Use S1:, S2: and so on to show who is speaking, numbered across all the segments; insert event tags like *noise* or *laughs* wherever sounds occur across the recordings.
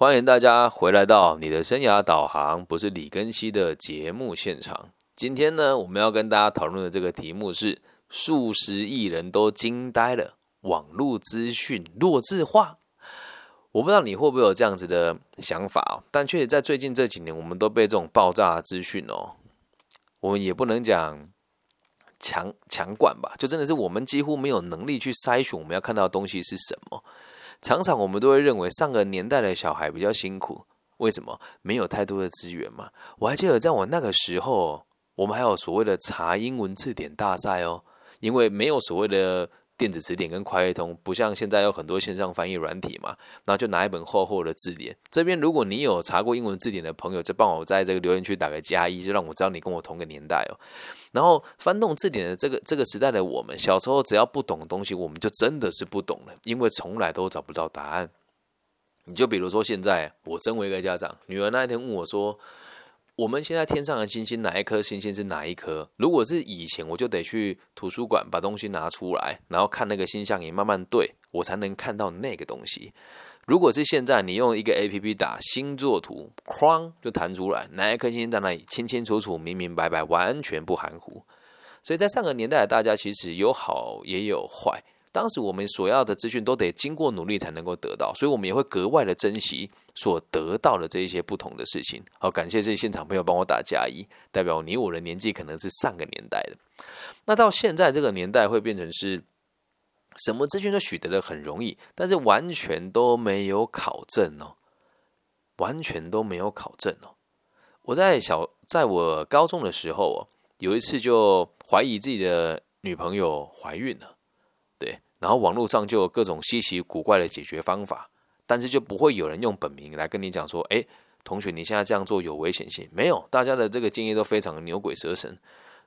S1: 欢迎大家回来到你的生涯导航，不是李根熙的节目现场。今天呢，我们要跟大家讨论的这个题目是：数十亿人都惊呆了，网络资讯弱智化。我不知道你会不会有这样子的想法哦，但确实在最近这几年，我们都被这种爆炸资讯哦，我们也不能讲强强管吧，就真的是我们几乎没有能力去筛选我们要看到的东西是什么。常常我们都会认为上个年代的小孩比较辛苦，为什么？没有太多的资源嘛。我还记得在我那个时候，我们还有所谓的查英文字典大赛哦，因为没有所谓的。电子词典跟快通不像现在有很多线上翻译软体嘛，然后就拿一本厚厚的字典。这边如果你有查过英文字典的朋友，就帮我在这个留言区打个加一，就让我知道你跟我同个年代哦。然后翻动字典的这个这个时代的我们，小时候只要不懂东西，我们就真的是不懂了，因为从来都找不到答案。你就比如说现在，我身为一个家长，女儿那一天问我说。我们现在天上的星星，哪一颗星星是哪一颗？如果是以前，我就得去图书馆把东西拿出来，然后看那个星象仪慢慢对，我才能看到那个东西。如果是现在，你用一个 A P P 打星座图，哐就弹出来，哪一颗星星在那里，清清楚楚、明明白白，完全不含糊。所以在上个年代，大家其实有好也有坏。当时我们所要的资讯都得经过努力才能够得到，所以我们也会格外的珍惜。所得到的这一些不同的事情，好，感谢这些现场朋友帮我打加一，代表你我的年纪可能是上个年代的。那到现在这个年代会变成是什么资讯都取得的很容易，但是完全都没有考证哦，完全都没有考证哦。我在小在我高中的时候哦，有一次就怀疑自己的女朋友怀孕了，对，然后网络上就有各种稀奇古怪的解决方法。但是就不会有人用本名来跟你讲说，哎，同学，你现在这样做有危险性？没有，大家的这个建议都非常牛鬼蛇神，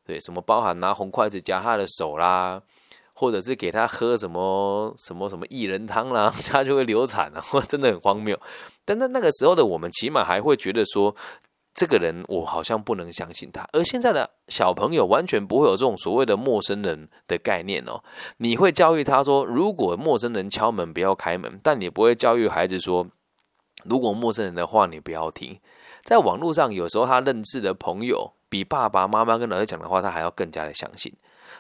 S1: 对，什么包含拿红筷子夹他的手啦，或者是给他喝什么什么什么薏仁汤啦，*laughs* 他就会流产了，*laughs* 真的很荒谬。但在那个时候的我们，起码还会觉得说。这个人我好像不能相信他，而现在的小朋友完全不会有这种所谓的陌生人的概念哦。你会教育他说，如果陌生人敲门不要开门，但你不会教育孩子说，如果陌生人的话你不要听。在网络上，有时候他认识的朋友比爸爸妈妈跟老师讲的话，他还要更加的相信。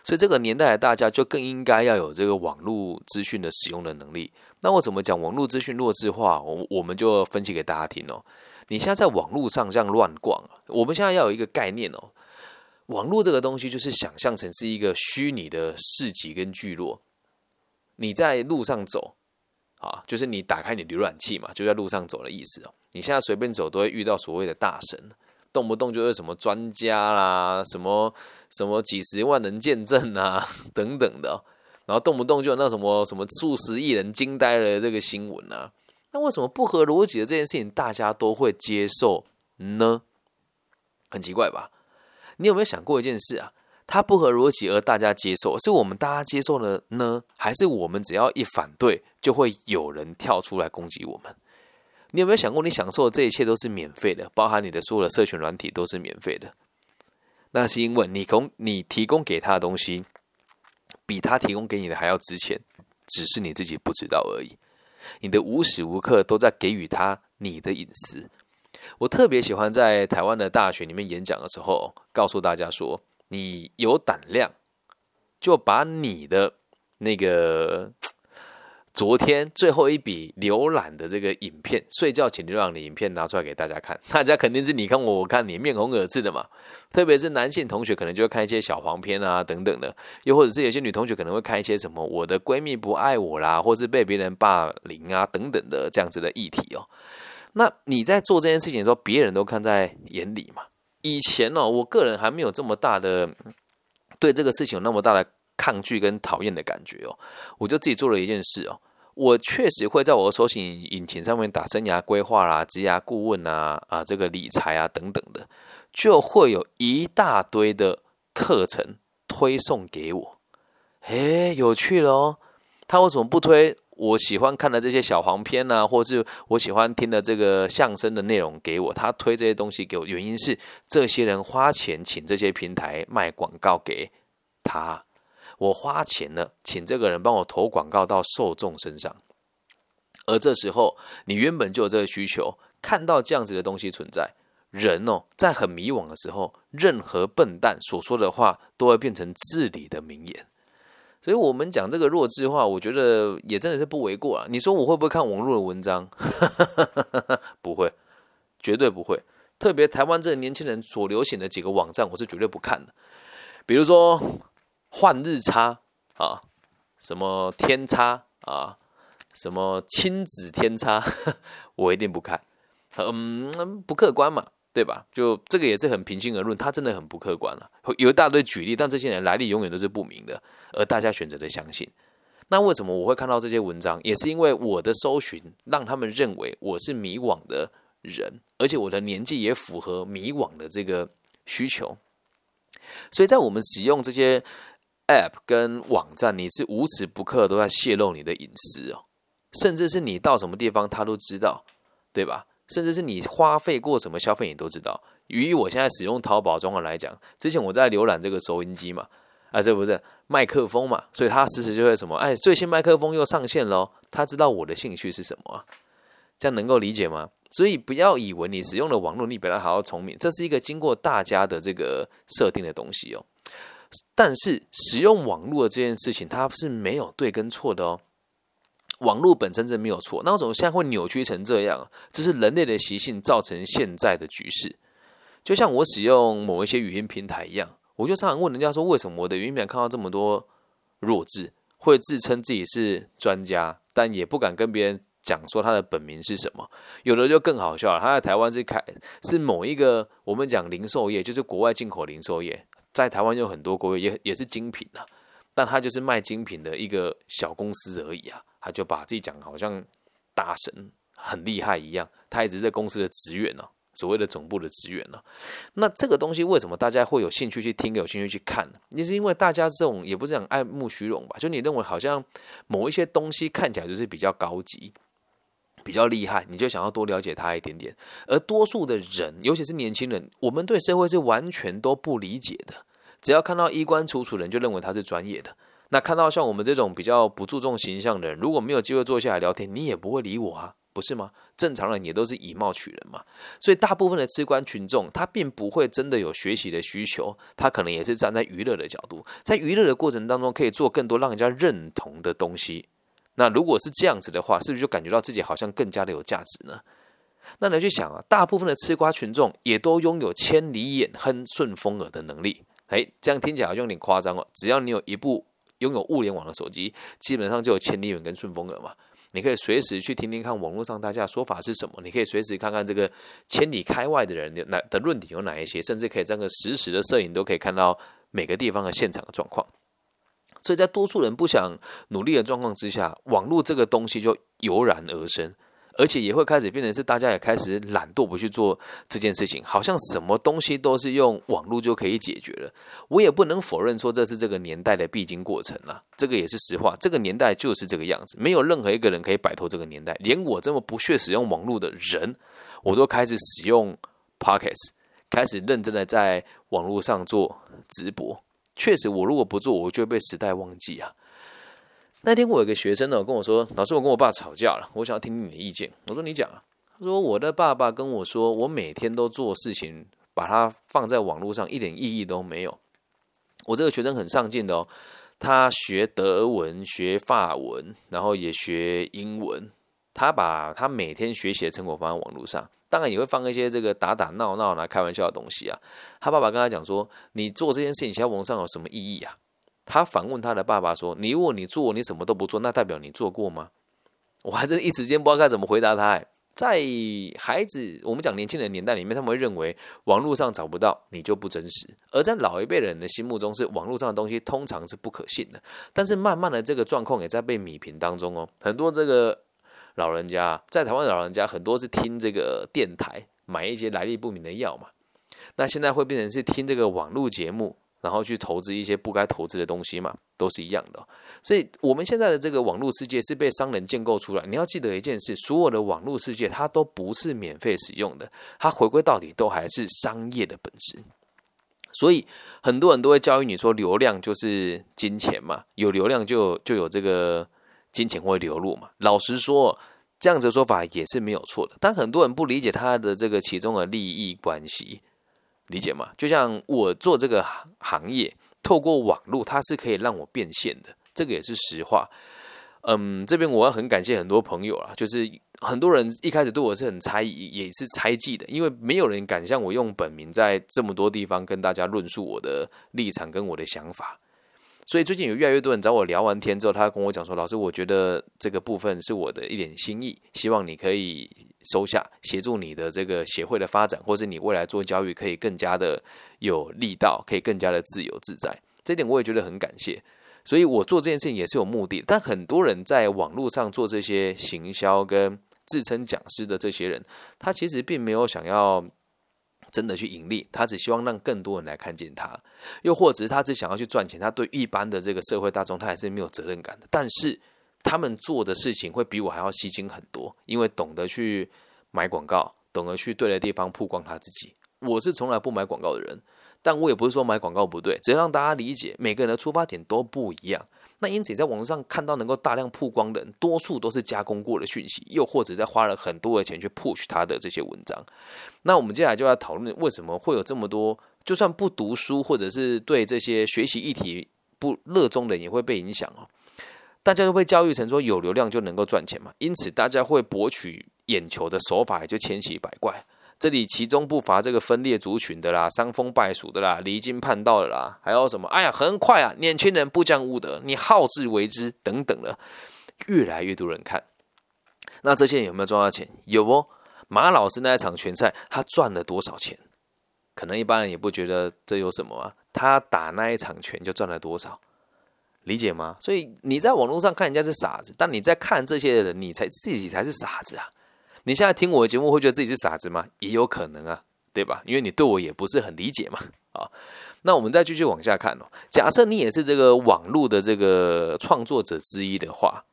S1: 所以这个年代的大家就更应该要有这个网络资讯的使用的能力。那我怎么讲网络资讯弱智化？我我们就分析给大家听哦。你现在在网络上这样乱逛啊？我们现在要有一个概念哦，网络这个东西就是想象成是一个虚拟的市集跟聚落。你在路上走啊，就是你打开你浏览器嘛，就在路上走的意思哦。你现在随便走都会遇到所谓的大神，动不动就是什么专家啦，什么什么几十万人见证啊 *laughs* 等等的，然后动不动就有那什么什么数十亿人惊呆了这个新闻啊。那为什么不合逻辑的这件事情大家都会接受呢？很奇怪吧？你有没有想过一件事啊？它不合逻辑而大家接受，是我们大家接受了呢，还是我们只要一反对，就会有人跳出来攻击我们？你有没有想过，你享受的这一切都是免费的，包含你的所有的社群软体都是免费的？那是因为你供你提供给他的东西，比他提供给你的还要值钱，只是你自己不知道而已。你的无时无刻都在给予他你的隐私。我特别喜欢在台湾的大学里面演讲的时候，告诉大家说：你有胆量，就把你的那个。昨天最后一笔浏览的这个影片，睡觉前浏览的影片拿出来给大家看，*laughs* 大家肯定是你看我，我看你，面红耳赤的嘛。特别是男性同学，可能就会看一些小黄片啊等等的，又或者是有些女同学可能会看一些什么我的闺蜜不爱我啦，或是被别人霸凌啊等等的这样子的议题哦。那你在做这件事情的时候，别人都看在眼里嘛。以前呢，我个人还没有这么大的对这个事情有那么大的。抗拒跟讨厌的感觉哦，我就自己做了一件事哦，我确实会在我的搜索引擎上面打生涯规划啦、职涯顾问啊、啊这个理财啊等等的，就会有一大堆的课程推送给我。诶，有趣了哦，他为什么不推我喜欢看的这些小黄片呢？或是我喜欢听的这个相声的内容给我？他推这些东西给我，原因是这些人花钱请这些平台卖广告给他。我花钱了，请这个人帮我投广告到受众身上，而这时候你原本就有这个需求，看到这样子的东西存在，人哦，在很迷惘的时候，任何笨蛋所说的话都会变成至理的名言。所以，我们讲这个弱智化，我觉得也真的是不为过啊。你说我会不会看网络的文章？*laughs* 不会，绝对不会。特别台湾这年轻人所流行的几个网站，我是绝对不看的。比如说换日差啊，什么天差啊，什么亲子天差，*laughs* 我一定不看。嗯，不客观嘛。对吧？就这个也是很平心而论，他真的很不客观了，有一大堆举例，但这些人来历永远都是不明的，而大家选择的相信。那为什么我会看到这些文章？也是因为我的搜寻让他们认为我是迷惘的人，而且我的年纪也符合迷惘的这个需求。所以在我们使用这些 App 跟网站，你是无时不刻都在泄露你的隐私哦，甚至是你到什么地方他都知道，对吧？甚至是你花费过什么消费，你都知道。于我现在使用淘宝状况来讲，之前我在浏览这个收音机嘛，啊，这不是麦克风嘛，所以他时时就会什么，哎，最新麦克风又上线喽。他知道我的兴趣是什么，这样能够理解吗？所以不要以为你使用的网络你比他还要聪明，这是一个经过大家的这个设定的东西哦。但是使用网络的这件事情，它是没有对跟错的哦。网络本身真没有错，那种现在会扭曲成这样，这是人类的习性造成现在的局势。就像我使用某一些语音平台一样，我就常常问人家说，为什么我的语音平台看到这么多弱智，会自称自己是专家，但也不敢跟别人讲说他的本名是什么？有的就更好笑了，他在台湾是开是某一个我们讲零售业，就是国外进口零售业，在台湾有很多国也也是精品啊，但他就是卖精品的一个小公司而已啊。他就把自己讲好像大神很厉害一样，他一直在公司的职员呢，所谓的总部的职员呢。那这个东西为什么大家会有兴趣去听，有兴趣去看？也是因为大家这种也不是讲爱慕虚荣吧？就你认为好像某一些东西看起来就是比较高级、比较厉害，你就想要多了解他一点点。而多数的人，尤其是年轻人，我们对社会是完全都不理解的。只要看到衣冠楚楚的人，就认为他是专业的。那看到像我们这种比较不注重形象的人，如果没有机会坐下来聊天，你也不会理我啊，不是吗？正常人也都是以貌取人嘛。所以大部分的吃官群众，他并不会真的有学习的需求，他可能也是站在娱乐的角度，在娱乐的过程当中，可以做更多让人家认同的东西。那如果是这样子的话，是不是就感觉到自己好像更加的有价值呢？那你去想啊，大部分的吃瓜群众也都拥有千里眼和顺风耳的能力。哎，这样听起来好像有点夸张哦。只要你有一部。拥有物联网的手机，基本上就有千里眼跟顺风耳嘛。你可以随时去听听看网络上大家的说法是什么，你可以随时看看这个千里开外的人的哪的论点有哪一些，甚至可以这个实时的摄影都可以看到每个地方的现场的状况。所以在多数人不想努力的状况之下，网络这个东西就油然而生。而且也会开始变成是大家也开始懒惰不去做这件事情，好像什么东西都是用网络就可以解决了。我也不能否认说这是这个年代的必经过程了，这个也是实话。这个年代就是这个样子，没有任何一个人可以摆脱这个年代。连我这么不屑使用网络的人，我都开始使用 Pockets，开始认真的在网络上做直播。确实，我如果不做，我就会被时代忘记啊。那天我有个学生呢跟我说：“老师，我跟我爸吵架了，我想要听听你的意见。”我说：“你讲啊。”他说：“我的爸爸跟我说，我每天都做事情，把它放在网络上，一点意义都没有。我这个学生很上进的哦，他学德文、学法文，然后也学英文。他把他每天学习的成果放在网络上，当然也会放一些这个打打闹闹、拿开玩笑的东西啊。他爸爸跟他讲说：‘你做这件事情在网络上有什么意义啊？’”他反问他的爸爸说：“你如果你做，你什么都不做，那代表你做过吗？”我还真一时间不知道该怎么回答他。在孩子，我们讲年轻人年代里面，他们会认为网络上找不到你就不真实；而在老一辈人的心目中，是网络上的东西通常是不可信的。但是慢慢的，这个状况也在被米平当中哦。很多这个老人家在台湾，老人家很多是听这个电台买一些来历不明的药嘛，那现在会变成是听这个网络节目。然后去投资一些不该投资的东西嘛，都是一样的。所以，我们现在的这个网络世界是被商人建构出来。你要记得一件事：所有的网络世界它都不是免费使用的，它回归到底都还是商业的本质。所以，很多人都会教育你说，流量就是金钱嘛，有流量就就有这个金钱会流入嘛。老实说，这样子的说法也是没有错的。但很多人不理解他的这个其中的利益关系，理解吗？就像我做这个行业，透过网络，它是可以让我变现的，这个也是实话。嗯，这边我要很感谢很多朋友啦，就是很多人一开始对我是很猜疑，也是猜忌的，因为没有人敢像我用本名在这么多地方跟大家论述我的立场跟我的想法。所以最近有越来越多人找我聊完天之后，他跟我讲说：“老师，我觉得这个部分是我的一点心意，希望你可以收下，协助你的这个协会的发展，或是你未来做教育可以更加的有力道，可以更加的自由自在。”这点我也觉得很感谢。所以我做这件事情也是有目的，但很多人在网络上做这些行销跟自称讲师的这些人，他其实并没有想要真的去盈利，他只希望让更多人来看见他，又或者是他只想要去赚钱，他对一般的这个社会大众他还是没有责任感的。但是他们做的事情会比我还要吸睛很多，因为懂得去买广告，懂得去对的地方曝光他自己。我是从来不买广告的人。但我也不是说买广告不对，只要让大家理解每个人的出发点都不一样。那因此，在网络上看到能够大量曝光的人，多数都是加工过的讯息，又或者在花了很多的钱去 push 他的这些文章。那我们接下来就要讨论为什么会有这么多，就算不读书或者是对这些学习议题不热衷的人，也会被影响哦。大家都被教育成说有流量就能够赚钱嘛，因此大家会博取眼球的手法也就千奇百怪。这里其中不乏这个分裂族群的啦，伤风败俗的啦，离经叛道的啦，还有什么？哎呀，很快啊，年轻人不讲武德，你好自为之等等的，越来越多人看。那这些人有没有赚到钱？有哦。马老师那一场拳赛，他赚了多少钱？可能一般人也不觉得这有什么啊。他打那一场拳就赚了多少？理解吗？所以你在网络上看人家是傻子，但你在看这些人，你才自己才是傻子啊。你现在听我的节目，会觉得自己是傻子吗？也有可能啊，对吧？因为你对我也不是很理解嘛。啊，那我们再继续往下看哦。假设你也是这个网络的这个创作者之一的话，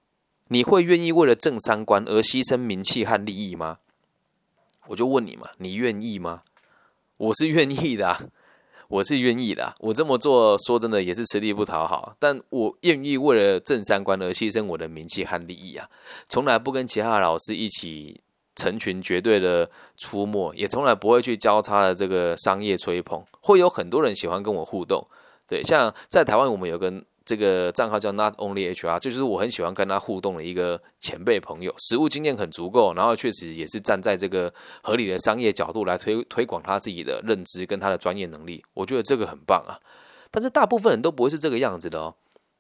S1: 你会愿意为了正三观而牺牲名气和利益吗？我就问你嘛，你愿意吗？我是愿意的，我是愿意的。我这么做，说真的也是吃力不讨好，但我愿意为了正三观而牺牲我的名气和利益啊！从来不跟其他的老师一起。成群绝对的出没，也从来不会去交叉的这个商业吹捧，会有很多人喜欢跟我互动。对，像在台湾，我们有个这个账号叫 Not Only HR，就是我很喜欢跟他互动的一个前辈朋友，实务经验很足够，然后确实也是站在这个合理的商业角度来推推广他自己的认知跟他的专业能力，我觉得这个很棒啊。但是大部分人都不会是这个样子的哦，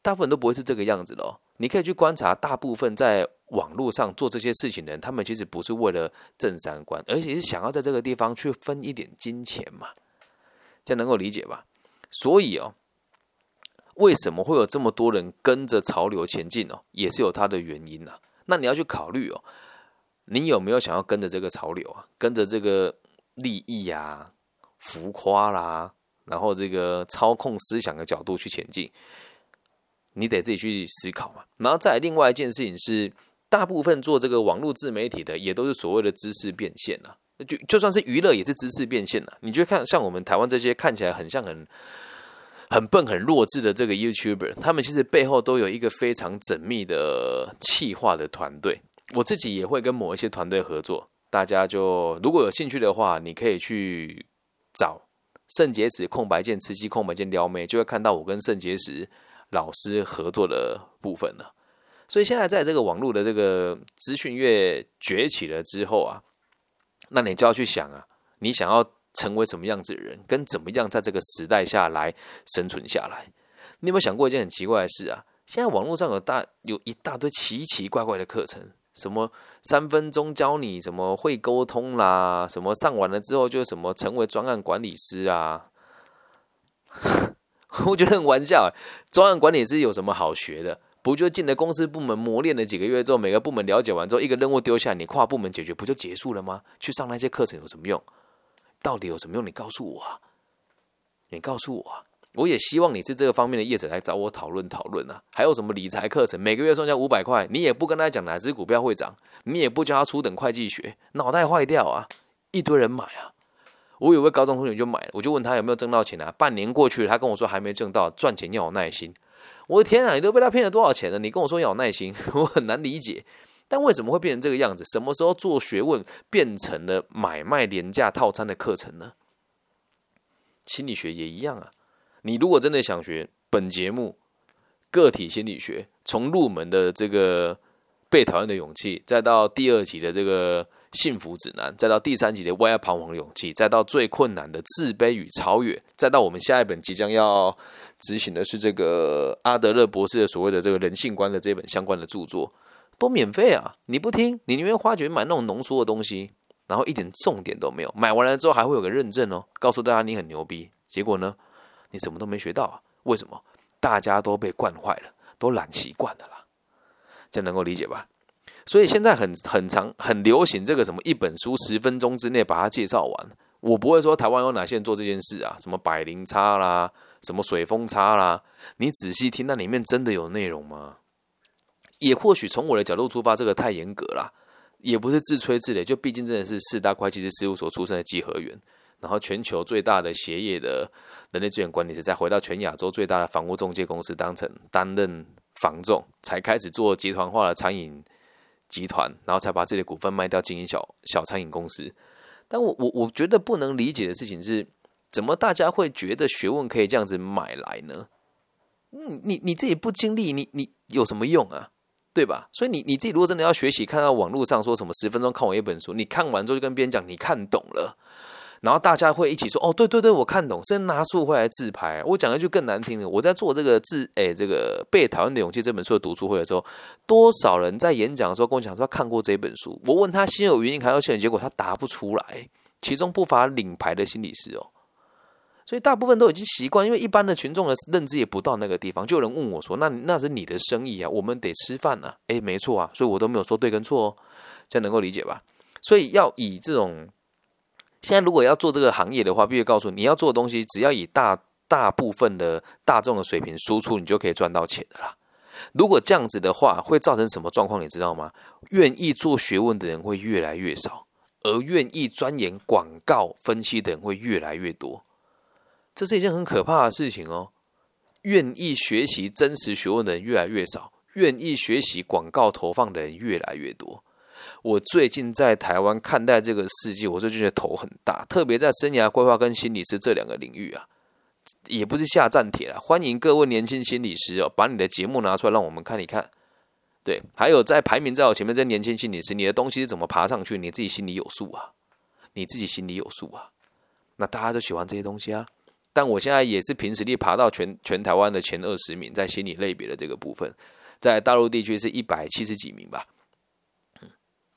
S1: 大部分都不会是这个样子的哦。你可以去观察，大部分在网络上做这些事情的人，他们其实不是为了正三观，而且是想要在这个地方去分一点金钱嘛，这样能够理解吧？所以哦，为什么会有这么多人跟着潮流前进哦，也是有它的原因呐。那你要去考虑哦，你有没有想要跟着这个潮流啊，跟着这个利益啊、浮夸啦，然后这个操控思想的角度去前进？你得自己去思考嘛。然后再另外一件事情是。大部分做这个网络自媒体的，也都是所谓的知识变现了。就就算是娱乐，也是知识变现了。你就看像我们台湾这些看起来很像很很笨、很弱智的这个 YouTuber，他们其实背后都有一个非常缜密的企划的团队。我自己也会跟某一些团队合作。大家就如果有兴趣的话，你可以去找肾结石空白键、磁吸空白键撩妹，就会看到我跟肾结石老师合作的部分了。所以现在在这个网络的这个资讯越崛起了之后啊，那你就要去想啊，你想要成为什么样子的人，跟怎么样在这个时代下来生存下来？你有没有想过一件很奇怪的事啊？现在网络上有大有一大堆奇奇怪怪的课程，什么三分钟教你什么会沟通啦，什么上完了之后就什么成为专案管理师啊？*laughs* 我觉得很玩笑，专案管理师有什么好学的？不就进了公司部门磨练了几个月之后，每个部门了解完之后，一个任务丢下，你跨部门解决不就结束了吗？去上那些课程有什么用？到底有什么用？你告诉我啊！你告诉我啊！我也希望你是这个方面的业者来找我讨论讨论啊！还有什么理财课程，每个月送人家五百块，你也不跟他讲哪只股票会涨，你也不教他初等会计学，脑袋坏掉啊！一堆人买啊！我有位高中同学就买了，我就问他有没有挣到钱啊？半年过去了，他跟我说还没挣到，赚钱要有耐心。我的天啊！你都被他骗了多少钱了？你跟我说要有耐心，*laughs* 我很难理解。但为什么会变成这个样子？什么时候做学问变成了买卖廉价套餐的课程呢？心理学也一样啊。你如果真的想学本节目个体心理学，从入门的这个被讨厌的勇气，再到第二集的这个幸福指南，再到第三集的为爱彷徨勇气，再到最困难的自卑与超越，再到我们下一本即将要执行的是这个阿德勒博士的所谓的这个人性观的这本相关的著作。都免费啊！你不听，你宁愿花钱买那种浓缩的东西，然后一点重点都没有。买完了之后还会有个认证哦，告诉大家你很牛逼。结果呢，你什么都没学到啊？为什么？大家都被惯坏了，都懒习惯的啦。这能够理解吧？所以现在很很长很流行这个什么一本书十分钟之内把它介绍完。我不会说台湾有哪些人做这件事啊？什么百灵差啦，什么水风差啦？你仔细听，那里面真的有内容吗？也或许从我的角度出发，这个太严格了，也不是自吹自擂。就毕竟真的是四大会计师事务所出身的稽核员，然后全球最大的鞋业的人力资源管理师，再回到全亚洲最大的房屋中介公司当成担任房仲，才开始做集团化的餐饮集团，然后才把自己的股份卖掉经营小小餐饮公司。但我我我觉得不能理解的事情是，怎么大家会觉得学问可以这样子买来呢？嗯，你你自己不经历，你你有什么用啊？对吧？所以你你自己如果真的要学习，看到网络上说什么十分钟看完一本书，你看完之后就跟别人讲你看懂了，然后大家会一起说哦，对对对，我看懂，甚至拿书会来自拍。我讲一句更难听的，我在做这个自哎这个被讨厌的勇气这本书的读书会的时候，多少人在演讲的时候跟我讲说看过这本书，我问他心有余音还要写，结果他答不出来，其中不乏领牌的心理师哦。所以大部分都已经习惯，因为一般的群众的认知也不到那个地方。就有人问我说：“那那是你的生意啊，我们得吃饭啊。”诶，没错啊，所以我都没有说对跟错哦，这样能够理解吧？所以要以这种现在如果要做这个行业的话，必须告诉你要做的东西，只要以大大部分的大众的水平输出，你就可以赚到钱的啦。如果这样子的话，会造成什么状况？你知道吗？愿意做学问的人会越来越少，而愿意钻研广告分析的人会越来越多。这是一件很可怕的事情哦。愿意学习真实学问的人越来越少，愿意学习广告投放的人越来越多。我最近在台湾看待这个世界，我就觉得头很大，特别在生涯规划跟心理师这两个领域啊，也不是下站帖了。欢迎各位年轻心理师哦，把你的节目拿出来让我们看一看。对，还有在排名在我前面这些年轻心理师，你的东西是怎么爬上去？你自己心里有数啊，你自己心里有数啊。那大家都喜欢这些东西啊。但我现在也是凭实力爬到全全台湾的前二十名，在心理类别的这个部分，在大陆地区是一百七十几名吧。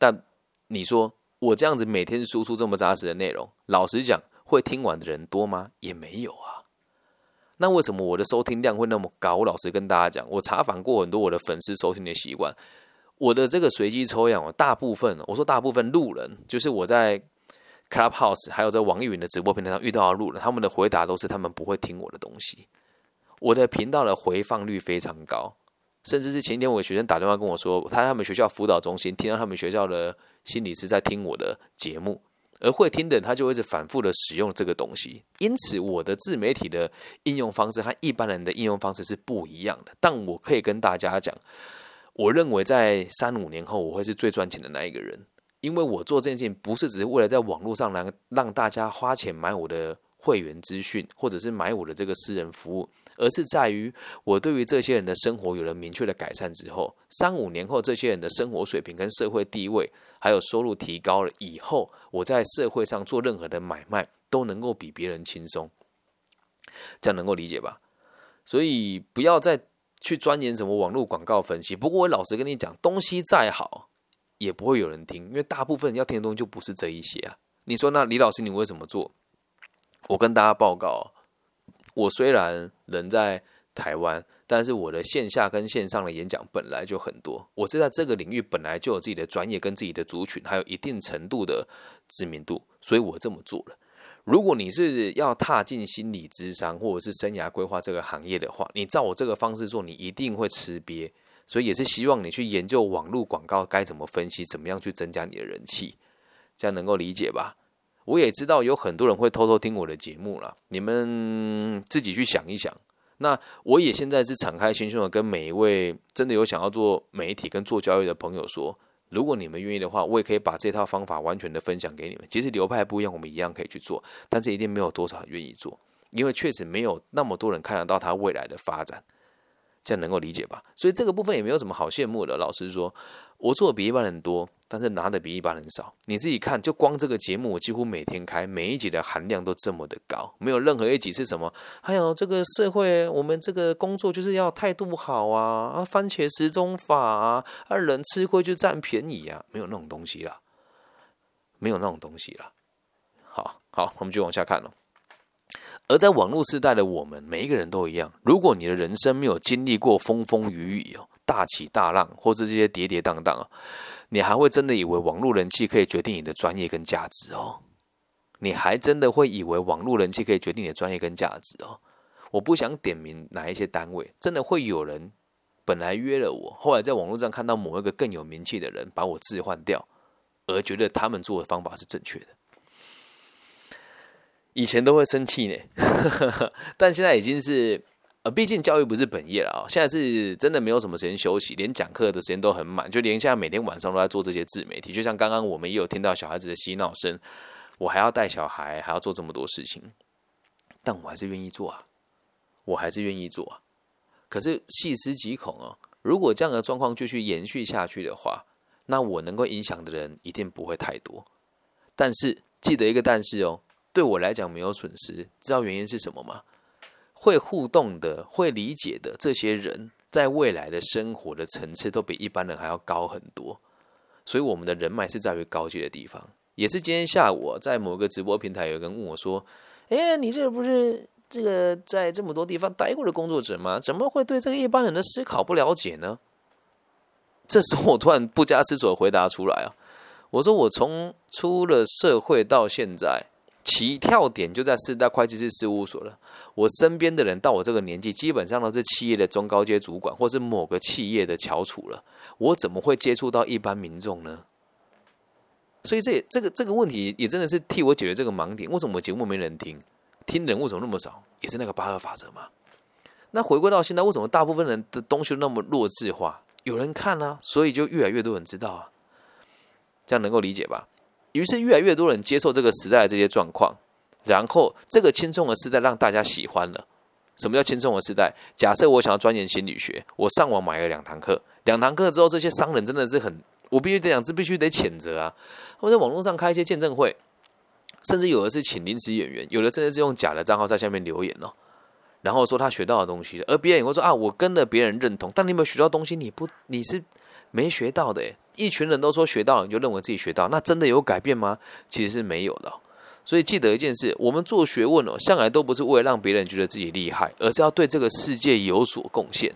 S1: 但你说我这样子每天输出这么扎实的内容，老实讲，会听完的人多吗？也没有啊。那为什么我的收听量会那么高？我老实跟大家讲，我查访过很多我的粉丝收听的习惯，我的这个随机抽样，大部分我说大部分路人，就是我在。Clubhouse 还有在网易云的直播平台上遇到的路人，他们的回答都是他们不会听我的东西。我的频道的回放率非常高，甚至是前一天我给学生打电话跟我说，他他们学校辅导中心听到他们学校的心理师在听我的节目，而会听的他就会是反复的使用这个东西。因此，我的自媒体的应用方式和一般人的应用方式是不一样的。但我可以跟大家讲，我认为在三五年后，我会是最赚钱的那一个人。因为我做这件事情不是只是为了在网络上让让大家花钱买我的会员资讯，或者是买我的这个私人服务，而是在于我对于这些人的生活有了明确的改善之后，三五年后这些人的生活水平跟社会地位还有收入提高了以后，我在社会上做任何的买卖都能够比别人轻松，这样能够理解吧？所以不要再去钻研什么网络广告分析。不过我老实跟你讲，东西再好。也不会有人听，因为大部分要听的东西就不是这一些啊。你说那李老师你为什么做？我跟大家报告，我虽然人在台湾，但是我的线下跟线上的演讲本来就很多。我是在这个领域本来就有自己的专业跟自己的族群，还有一定程度的知名度，所以我这么做了。如果你是要踏进心理智商或者是生涯规划这个行业的话，你照我这个方式做，你一定会吃瘪。所以也是希望你去研究网络广告该怎么分析，怎么样去增加你的人气，这样能够理解吧？我也知道有很多人会偷偷听我的节目了，你们自己去想一想。那我也现在是敞开心胸的跟每一位真的有想要做媒体跟做交易的朋友说，如果你们愿意的话，我也可以把这套方法完全的分享给你们。其实流派不一样，我们一样可以去做，但是一定没有多少人愿意做，因为确实没有那么多人看得到他未来的发展。这样能够理解吧？所以这个部分也没有什么好羡慕的。老实说，我做的比一般人多，但是拿的比一般人少。你自己看，就光这个节目，我几乎每天开，每一集的含量都这么的高，没有任何一集是什么。还有这个社会，我们这个工作就是要态度好啊，啊，番茄时钟法啊，啊，人吃亏就占便宜啊，没有那种东西啦，没有那种东西啦。好好，我们就往下看了。而在网络时代的我们，每一个人都一样。如果你的人生没有经历过风风雨雨哦，大起大浪，或者这些跌跌宕宕啊，你还会真的以为网络人气可以决定你的专业跟价值哦？你还真的会以为网络人气可以决定你的专业跟价值哦？我不想点名哪一些单位，真的会有人本来约了我，后来在网络上看到某一个更有名气的人把我置换掉，而觉得他们做的方法是正确的。以前都会生气呢，*laughs* 但现在已经是呃，毕竟教育不是本业了啊。现在是真的没有什么时间休息，连讲课的时间都很满，就连现在每天晚上都在做这些自媒体。就像刚刚我们也有听到小孩子的嬉闹声，我还要带小孩，还要做这么多事情，但我还是愿意做啊，我还是愿意做啊。可是细思极恐哦，如果这样的状况继续延续下去的话，那我能够影响的人一定不会太多。但是记得一个但是哦。对我来讲没有损失，知道原因是什么吗？会互动的、会理解的这些人，在未来的生活的层次都比一般人还要高很多。所以我们的人脉是在于高级的地方。也是今天下午在某个直播平台，有人问我说：“哎，你这不是这个在这么多地方待过的工作者吗？怎么会对这个一般人的思考不了解呢？”这时候我突然不加思索回答出来啊！我说：“我从出了社会到现在。”起跳点就在四大会计师事务所了。我身边的人到我这个年纪，基本上都是企业的中高阶主管，或是某个企业的翘楚了。我怎么会接触到一般民众呢？所以这这个这个问题也真的是替我解决这个盲点。为什么节目没人听？听人为什么那么少？也是那个八二法则嘛。那回归到现在，为什么大部分人的东西那么弱智化？有人看啊，所以就越来越多人知道啊。这样能够理解吧？于是越来越多人接受这个时代的这些状况，然后这个轻松的时代让大家喜欢了。什么叫轻松的时代？假设我想要钻研心理学，我上网买了两堂课，两堂课之后，这些商人真的是很，我必须得讲，这必须得谴责啊！我在网络上开一些见证会，甚至有的是请临时演员，有的甚至是用假的账号在下面留言哦，然后说他学到的东西，而别人也会说啊，我跟了别人认同，但你有没有学到东西？你不，你是。没学到的，一群人都说学到了，你就认为自己学到，那真的有改变吗？其实是没有的。所以记得一件事：我们做学问哦，向来都不是为了让别人觉得自己厉害，而是要对这个世界有所贡献。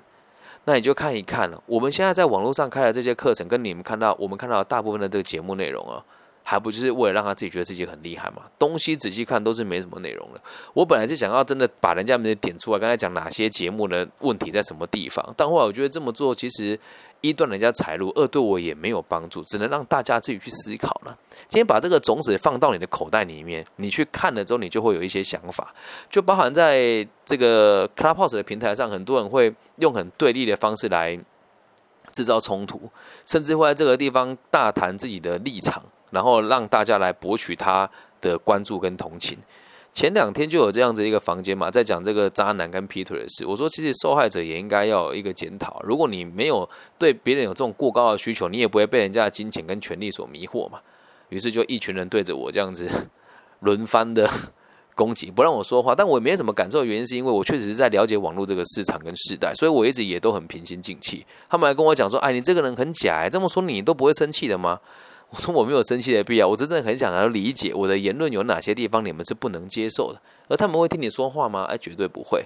S1: 那你就看一看了，我们现在在网络上开的这些课程，跟你们看到我们看到大部分的这个节目内容啊。还不就是为了让他自己觉得自己很厉害嘛？东西仔细看都是没什么内容的。我本来是想要真的把人家名点出来，刚才讲哪些节目的问题在什么地方，但后来我觉得这么做其实一断人家财路，二对我也没有帮助，只能让大家自己去思考了。今天把这个种子放到你的口袋里面，你去看了之后，你就会有一些想法，就包含在这个 Clubhouse 的平台上，很多人会用很对立的方式来制造冲突，甚至会在这个地方大谈自己的立场。然后让大家来博取他的关注跟同情。前两天就有这样子一个房间嘛，在讲这个渣男跟劈腿的事。我说，其实受害者也应该要有一个检讨。如果你没有对别人有这种过高的需求，你也不会被人家的金钱跟权力所迷惑嘛。于是就一群人对着我这样子轮番的攻击，不让我说话。但我也没什么感受原因，是因为我确实是在了解网络这个市场跟时代，所以我一直也都很平心静气。他们还跟我讲说：“哎，你这个人很假，这么说你都不会生气的吗？”我说我没有生气的必要，我真正很想要理解我的言论有哪些地方你们是不能接受的，而他们会听你说话吗？哎，绝对不会，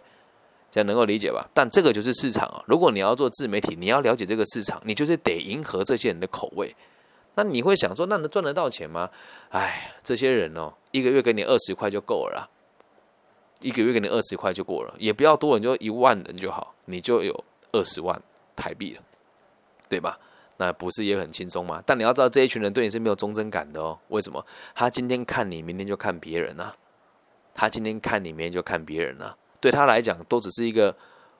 S1: 这样能够理解吧？但这个就是市场啊！如果你要做自媒体，你要了解这个市场，你就是得迎合这些人的口味。那你会想说，那能赚得到钱吗？哎，这些人哦，一个月给你二十块就够了，啦，一个月给你二十块就够了，也不要多你，就一万人就好，你就有二十万台币了，对吧？那不是也很轻松吗？但你要知道，这一群人对你是没有忠贞感的哦。为什么？他今天看你，明天就看别人啊。他今天看你，明天就看别人啊。对他来讲，都只是一个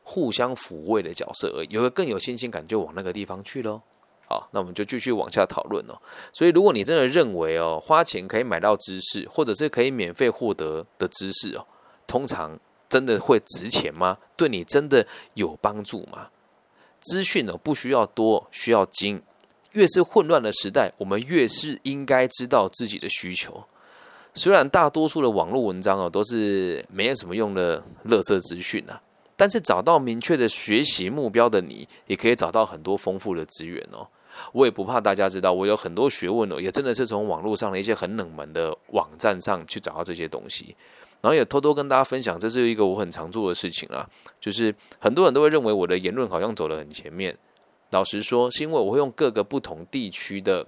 S1: 互相抚慰的角色而已。有个更有新鲜感，就往那个地方去喽。好，那我们就继续往下讨论哦。所以，如果你真的认为哦，花钱可以买到知识，或者是可以免费获得的知识哦，通常真的会值钱吗？对你真的有帮助吗？资讯呢，不需要多，需要精。越是混乱的时代，我们越是应该知道自己的需求。虽然大多数的网络文章哦，都是没有什么用的垃圾资讯啊。但是找到明确的学习目标的你，也可以找到很多丰富的资源哦。我也不怕大家知道，我有很多学问哦，也真的是从网络上的一些很冷门的网站上去找到这些东西，然后也偷偷跟大家分享，这是一个我很常做的事情啊。就是很多人都会认为我的言论好像走得很前面，老实说，是因为我会用各个不同地区的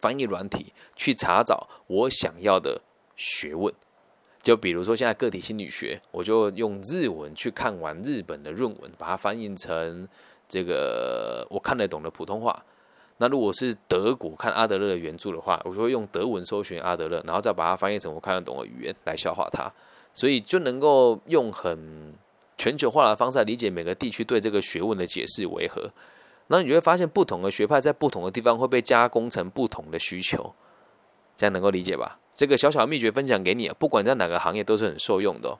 S1: 翻译软体去查找我想要的学问。就比如说现在个体心理学，我就用日文去看完日本的论文，把它翻译成这个我看得懂的普通话。那如果是德国看阿德勒的原著的话，我就会用德文搜寻阿德勒，然后再把它翻译成我看得懂的语言来消化它，所以就能够用很全球化的方式来理解每个地区对这个学问的解释为何。然后你就会发现，不同的学派在不同的地方会被加工成不同的需求，这样能够理解吧？这个小小秘诀分享给你，不管在哪个行业都是很受用的。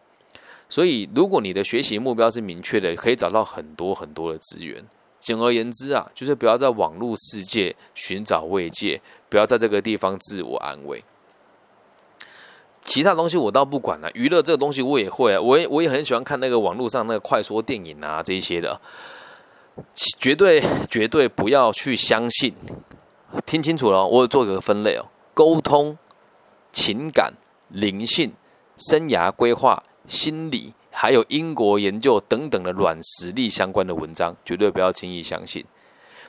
S1: 所以，如果你的学习目标是明确的，可以找到很多很多的资源。简而言之啊，就是不要在网络世界寻找慰藉，不要在这个地方自我安慰。其他东西我倒不管了，娱乐这个东西我也会啊，我也我也很喜欢看那个网络上那个快说电影啊这一些的，绝对绝对不要去相信。听清楚了，我有做一个分类哦，沟通、情感、灵性、生涯规划、心理。还有英国研究等等的软实力相关的文章，绝对不要轻易相信。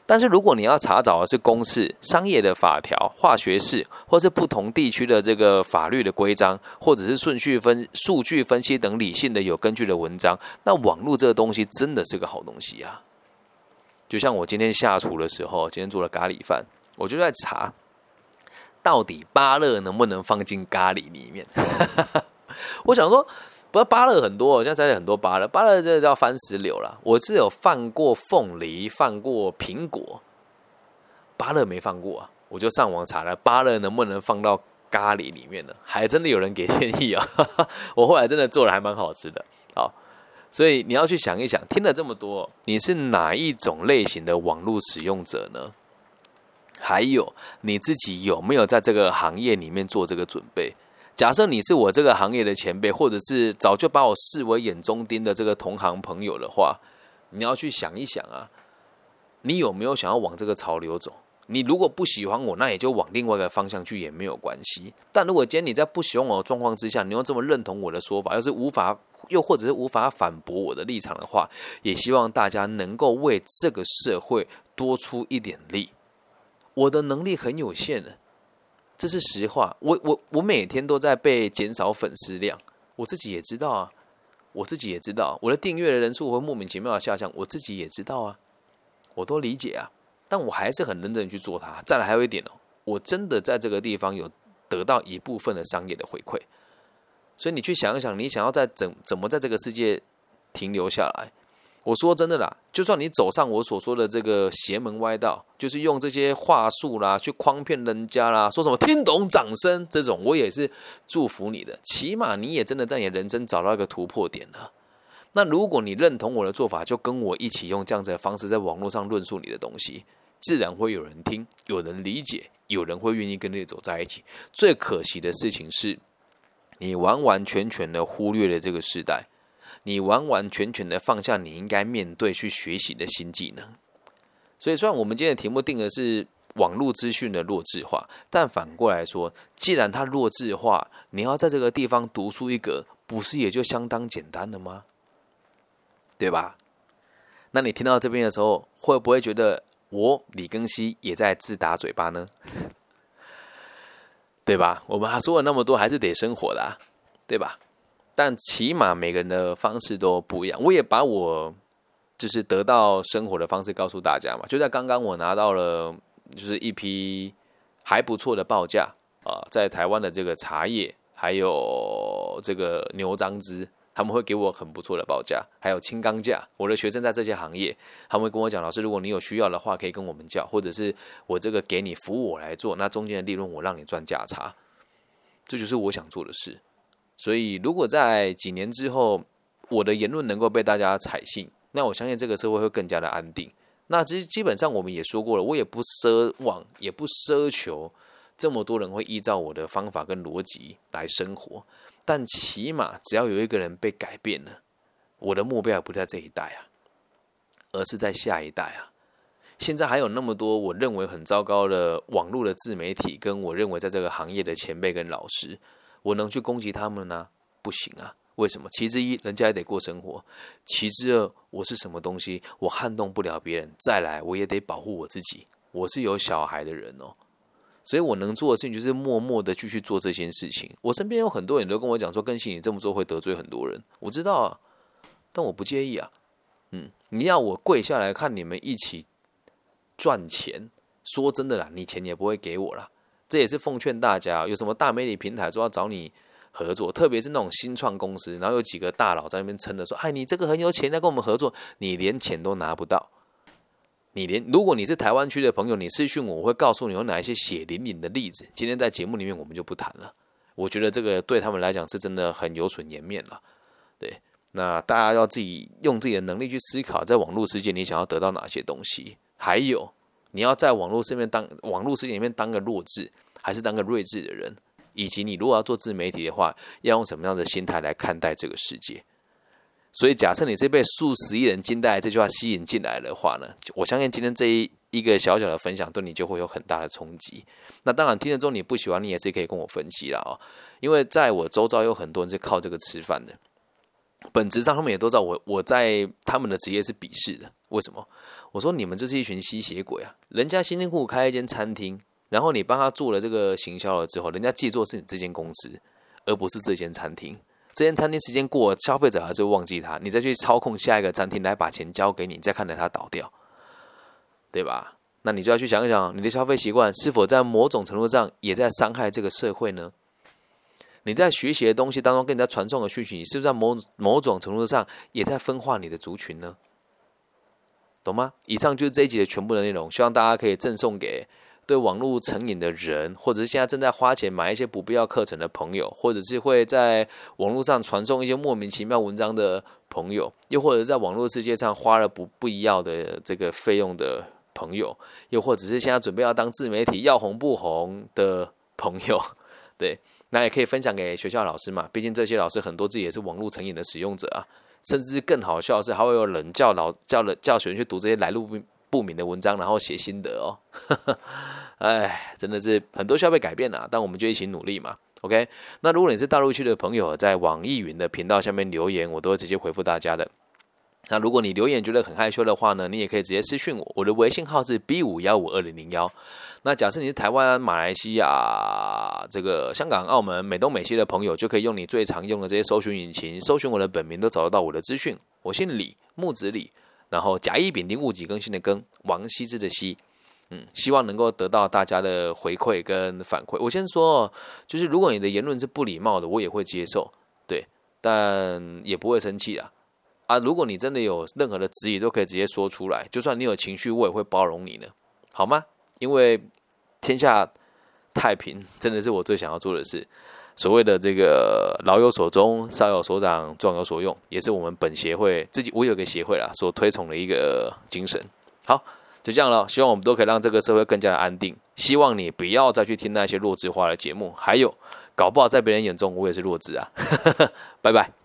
S1: 但是如果你要查找的是公式、商业的法条、化学式，或是不同地区的这个法律的规章，或者是顺序分、数据分析等理性的有根据的文章，那网络这个东西真的是个好东西啊！就像我今天下厨的时候，今天做了咖喱饭，我就在查，到底芭乐能不能放进咖喱里面？*laughs* 我想说。不过芭乐很多，我现在在很多芭乐，芭乐这叫番石榴啦。我是有放过凤梨，放过苹果，芭乐没放过啊。我就上网查了，芭乐能不能放到咖喱里面呢？还真的有人给建议啊。*laughs* 我后来真的做的还蛮好吃的。好，所以你要去想一想，听了这么多，你是哪一种类型的网络使用者呢？还有你自己有没有在这个行业里面做这个准备？假设你是我这个行业的前辈，或者是早就把我视为眼中钉的这个同行朋友的话，你要去想一想啊，你有没有想要往这个潮流走？你如果不喜欢我，那也就往另外一个方向去也没有关系。但如果今天你在不喜欢我的状况之下，你又这么认同我的说法，要是无法又或者是无法反驳我的立场的话，也希望大家能够为这个社会多出一点力。我的能力很有限的。这是实话，我我我每天都在被减少粉丝量，我自己也知道啊，我自己也知道，我的订阅的人数会莫名其妙的下降，我自己也知道啊，我都理解啊，但我还是很认真去做它。再来还有一点哦，我真的在这个地方有得到一部分的商业的回馈，所以你去想一想，你想要在怎怎么在这个世界停留下来？我说真的啦，就算你走上我所说的这个邪门歪道，就是用这些话术啦去诓骗人家啦，说什么听懂掌声这种，我也是祝福你的。起码你也真的在你人生找到一个突破点了。那如果你认同我的做法，就跟我一起用这样子的方式在网络上论述你的东西，自然会有人听，有人理解，有人会愿意跟你走在一起。最可惜的事情是，你完完全全的忽略了这个时代。你完完全全的放下你应该面对去学习的新技能，所以虽然我们今天的题目定的是网络资讯的弱智化，但反过来说，既然它弱智化，你要在这个地方读出一个，不是也就相当简单了吗？对吧？那你听到这边的时候，会不会觉得我李庚希也在自打嘴巴呢？对吧？我们还说了那么多，还是得生活的，对吧？但起码每个人的方式都不一样。我也把我就是得到生活的方式告诉大家嘛。就在刚刚，我拿到了就是一批还不错的报价啊，在台湾的这个茶叶还有这个牛樟汁他们会给我很不错的报价，还有青钢价。我的学生在这些行业，他们会跟我讲，老师，如果你有需要的话，可以跟我们叫，或者是我这个给你服务我来做，那中间的利润我让你赚价差，这就是我想做的事。所以，如果在几年之后，我的言论能够被大家采信，那我相信这个社会会更加的安定。那其实基本上我们也说过了，我也不奢望，也不奢求这么多人会依照我的方法跟逻辑来生活。但起码只要有一个人被改变了，我的目标也不在这一代啊，而是在下一代啊。现在还有那么多我认为很糟糕的网络的自媒体，跟我认为在这个行业的前辈跟老师，我能去攻击他们呢？不行啊！为什么？其之一，人家也得过生活；其之二，我是什么东西，我撼动不了别人。再来，我也得保护我自己。我是有小孩的人哦。所以我能做的事情就是默默的继续做这件事情。我身边有很多人都跟我讲说：“更新你这么做会得罪很多人。”我知道啊，但我不介意啊。嗯，你要我跪下来看你们一起赚钱，说真的啦，你钱也不会给我啦。这也是奉劝大家，有什么大媒体平台说要找你合作，特别是那种新创公司，然后有几个大佬在那边撑着说：“哎，你这个很有钱，要跟我们合作，你连钱都拿不到。”你连如果你是台湾区的朋友，你私讯我，我会告诉你有哪一些血淋淋的例子。今天在节目里面我们就不谈了。我觉得这个对他们来讲是真的很有损颜面了。对，那大家要自己用自己的能力去思考，在网络世界你想要得到哪些东西，还有你要在网络世界当网络世界里面当个弱智，还是当个睿智的人，以及你如果要做自媒体的话，要用什么样的心态来看待这个世界。所以，假设你是被数十亿人惊呆这句话吸引进来的话呢，我相信今天这一一个小小的分享对你就会有很大的冲击。那当然，听了之后你不喜欢，你也是可以跟我分析了啊。因为在我周遭有很多人是靠这个吃饭的，本质上他们也都知道我我在他们的职业是鄙视的。为什么？我说你们就是一群吸血鬼啊！人家辛辛苦苦开一间餐厅，然后你帮他做了这个行销了之后，人家记住是你这间公司，而不是这间餐厅。这间餐厅时间过了，消费者还是会忘记他，你再去操控下一个餐厅来把钱交给你，再看着它倒掉，对吧？那你就要去想一想，你的消费习惯是否在某种程度上也在伤害这个社会呢？你在学习的东西当中跟人家传送的讯息，你是不是在某某种程度上也在分化你的族群呢？懂吗？以上就是这一集的全部的内容，希望大家可以赠送给。对网络成瘾的人，或者是现在正在花钱买一些不必要课程的朋友，或者是会在网络上传送一些莫名其妙文章的朋友，又或者在网络世界上花了不不一样的这个费用的朋友，又或者是现在准备要当自媒体要红不红的朋友，*laughs* 对，那也可以分享给学校老师嘛。毕竟这些老师很多自己也是网络成瘾的使用者啊，甚至更好笑的是，还会有人叫老叫人、教学生去读这些来路不不明的文章，然后写心得哦。*laughs* 哎，真的是很多需要被改变了，但我们就一起努力嘛。OK，那如果你是大陆区的朋友，在网易云的频道下面留言，我都会直接回复大家的。那如果你留言觉得很害羞的话呢，你也可以直接私讯我，我的微信号是 B 五幺五二零零幺。那假设你是台湾、马来西亚、这个香港、澳门、美东、美西的朋友，就可以用你最常用的这些搜寻引擎，搜寻我的本名，都找得到我的资讯。我姓李，木子李，然后甲乙丙丁戊己庚辛的庚，王羲之的羲。嗯，希望能够得到大家的回馈跟反馈。我先说，就是如果你的言论是不礼貌的，我也会接受，对，但也不会生气啊。啊，如果你真的有任何的质疑，都可以直接说出来。就算你有情绪，我也会包容你呢，好吗？因为天下太平，真的是我最想要做的事。所谓的这个老有所终，少有所长，壮有所用，也是我们本协会自己，我有个协会啦，所推崇的一个精神。好。就这样了，希望我们都可以让这个社会更加的安定。希望你不要再去听那些弱智化的节目，还有，搞不好在别人眼中我也是弱智啊！*laughs* 拜拜。